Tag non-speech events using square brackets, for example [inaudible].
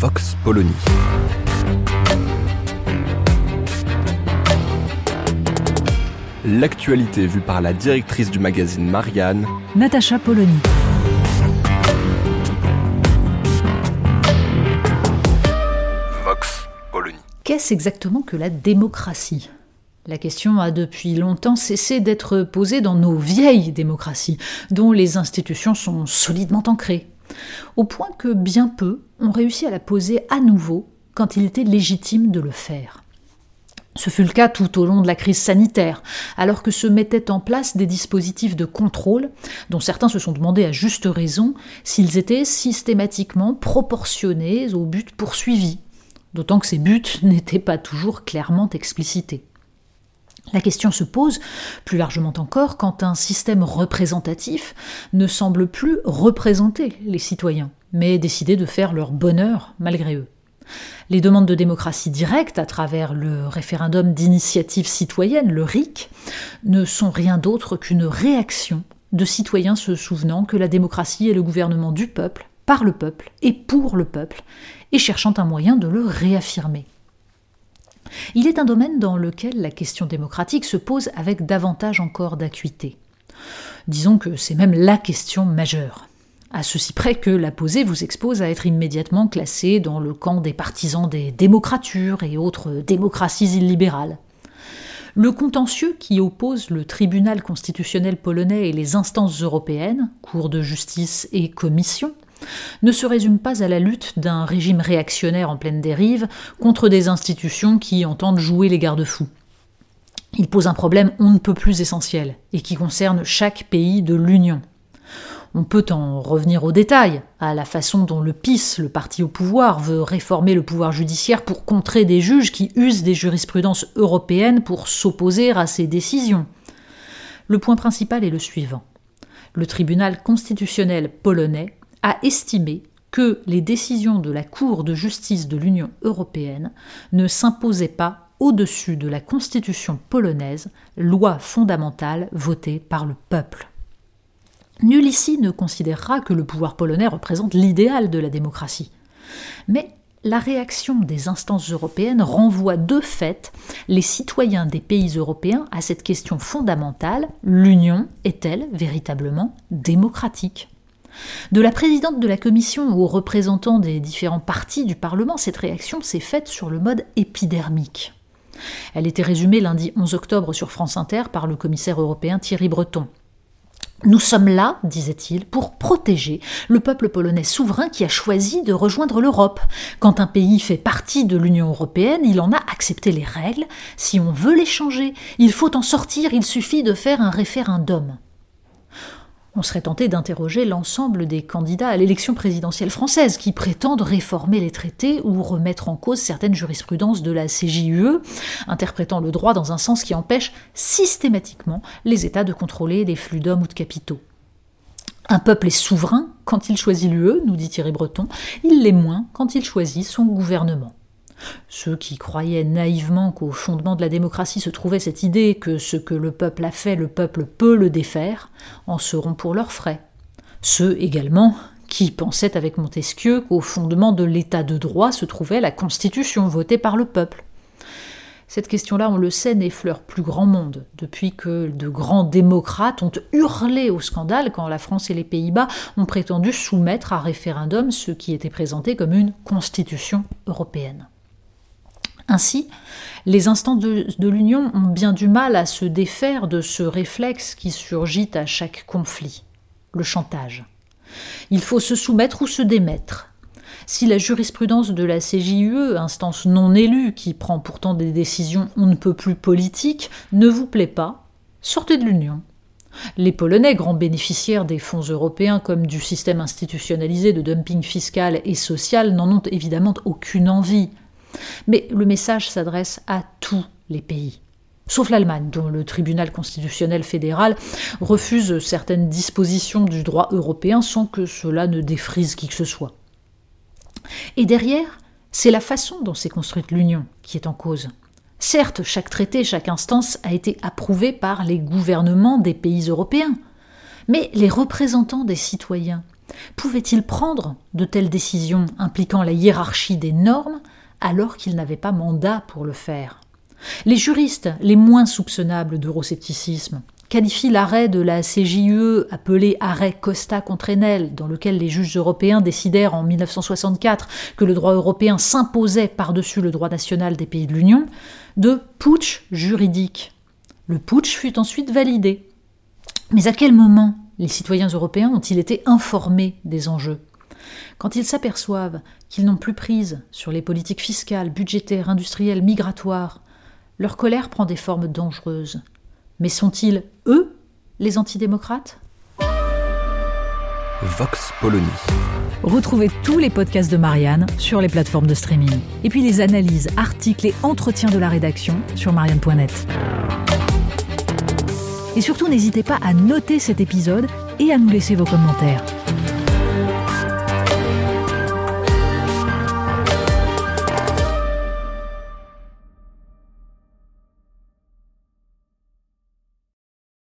Vox Polony. L'actualité vue par la directrice du magazine Marianne, Natacha Polony. Vox Polony. Qu'est-ce exactement que la démocratie? La question a depuis longtemps cessé d'être posée dans nos vieilles démocraties, dont les institutions sont solidement ancrées, au point que bien peu ont réussi à la poser à nouveau quand il était légitime de le faire. Ce fut le cas tout au long de la crise sanitaire, alors que se mettaient en place des dispositifs de contrôle dont certains se sont demandé à juste raison s'ils étaient systématiquement proportionnés au but poursuivi, d'autant que ces buts [laughs] n'étaient pas toujours clairement explicités. La question se pose, plus largement encore, quand un système représentatif ne semble plus représenter les citoyens, mais décider de faire leur bonheur malgré eux. Les demandes de démocratie directe, à travers le référendum d'initiative citoyenne, le RIC, ne sont rien d'autre qu'une réaction de citoyens se souvenant que la démocratie est le gouvernement du peuple, par le peuple et pour le peuple, et cherchant un moyen de le réaffirmer. Il est un domaine dans lequel la question démocratique se pose avec davantage encore d'acuité. Disons que c'est même la question majeure. À ceci près que la poser vous expose à être immédiatement classé dans le camp des partisans des démocratures et autres démocraties illibérales. Le contentieux qui oppose le tribunal constitutionnel polonais et les instances européennes, Cour de justice et Commission, ne se résume pas à la lutte d'un régime réactionnaire en pleine dérive contre des institutions qui entendent jouer les garde-fous. Il pose un problème on ne peut plus essentiel et qui concerne chaque pays de l'Union. On peut en revenir au détail, à la façon dont le PIS, le parti au pouvoir, veut réformer le pouvoir judiciaire pour contrer des juges qui usent des jurisprudences européennes pour s'opposer à ces décisions. Le point principal est le suivant. Le tribunal constitutionnel polonais a estimé que les décisions de la Cour de justice de l'Union européenne ne s'imposaient pas au-dessus de la Constitution polonaise, loi fondamentale votée par le peuple. Nul ici ne considérera que le pouvoir polonais représente l'idéal de la démocratie. Mais la réaction des instances européennes renvoie de fait les citoyens des pays européens à cette question fondamentale l'Union est-elle véritablement démocratique? De la présidente de la commission aux représentants des différents partis du Parlement, cette réaction s'est faite sur le mode épidermique. Elle était résumée lundi 11 octobre sur France Inter par le commissaire européen Thierry Breton. Nous sommes là, disait-il, pour protéger le peuple polonais souverain qui a choisi de rejoindre l'Europe. Quand un pays fait partie de l'Union européenne, il en a accepté les règles. Si on veut les changer, il faut en sortir, il suffit de faire un référendum on serait tenté d'interroger l'ensemble des candidats à l'élection présidentielle française qui prétendent réformer les traités ou remettre en cause certaines jurisprudences de la CJUE, interprétant le droit dans un sens qui empêche systématiquement les États de contrôler les flux d'hommes ou de capitaux. Un peuple est souverain quand il choisit l'UE, nous dit Thierry Breton, il l'est moins quand il choisit son gouvernement. Ceux qui croyaient naïvement qu'au fondement de la démocratie se trouvait cette idée que ce que le peuple a fait, le peuple peut le défaire, en seront pour leurs frais. Ceux également qui pensaient avec Montesquieu qu'au fondement de l'état de droit se trouvait la Constitution votée par le peuple. Cette question-là, on le sait, n'effleure plus grand monde, depuis que de grands démocrates ont hurlé au scandale quand la France et les Pays-Bas ont prétendu soumettre à référendum ce qui était présenté comme une constitution européenne. Ainsi, les instances de, l'Union ont bien du mal à se défaire de ce réflexe qui surgit à chaque conflit, le chantage. Il faut se soumettre ou se démettre. Si la jurisprudence de la CJUE, instance non élue qui prend pourtant des décisions on ne peut plus politiques, ne vous plaît pas, sortez de l'Union. Les Polonais, grands bénéficiaires des fonds européens comme du système institutionnalisé de dumping fiscal et social, n'en ont évidemment aucune envie. Mais le message s'adresse à tous les pays. Sauf l'Allemagne, dont le tribunal constitutionnel fédéral refuse certaines dispositions du droit européen sans que cela ne défrise qui que ce soit. Et derrière, c'est la façon dont s'est construite l'Union qui est en cause. Certes, chaque traité, chaque instance a été approuvé par les gouvernements des pays européens, mais les représentants des citoyens pouvaient-ils prendre de telles décisions impliquant la hiérarchie des normes alors qu'ils n'avaient pas mandat pour le faire Les juristes les moins soupçonnables d'euroscepticisme qualifie l'arrêt de la CJUE appelé arrêt Costa contre Enel, dans lequel les juges européens décidèrent en 1964 que le droit européen s'imposait par-dessus le droit national des pays de l'Union, de putsch juridique. Le putsch fut ensuite validé. Mais à quel moment les citoyens européens ont-ils été informés des enjeux? Quand ils s'aperçoivent qu'ils n'ont plus prise sur les politiques fiscales, budgétaires, industrielles, migratoires, leur colère prend des formes dangereuses. Mais sont-ils, eux, les antidémocrates? Vox Polony. Retrouvez tous les podcasts de Marianne sur les plateformes de streaming. Et puis les analyses, articles et entretiens de la rédaction sur marianne.net. Et surtout, n'hésitez pas à noter cet épisode et à nous laisser vos commentaires.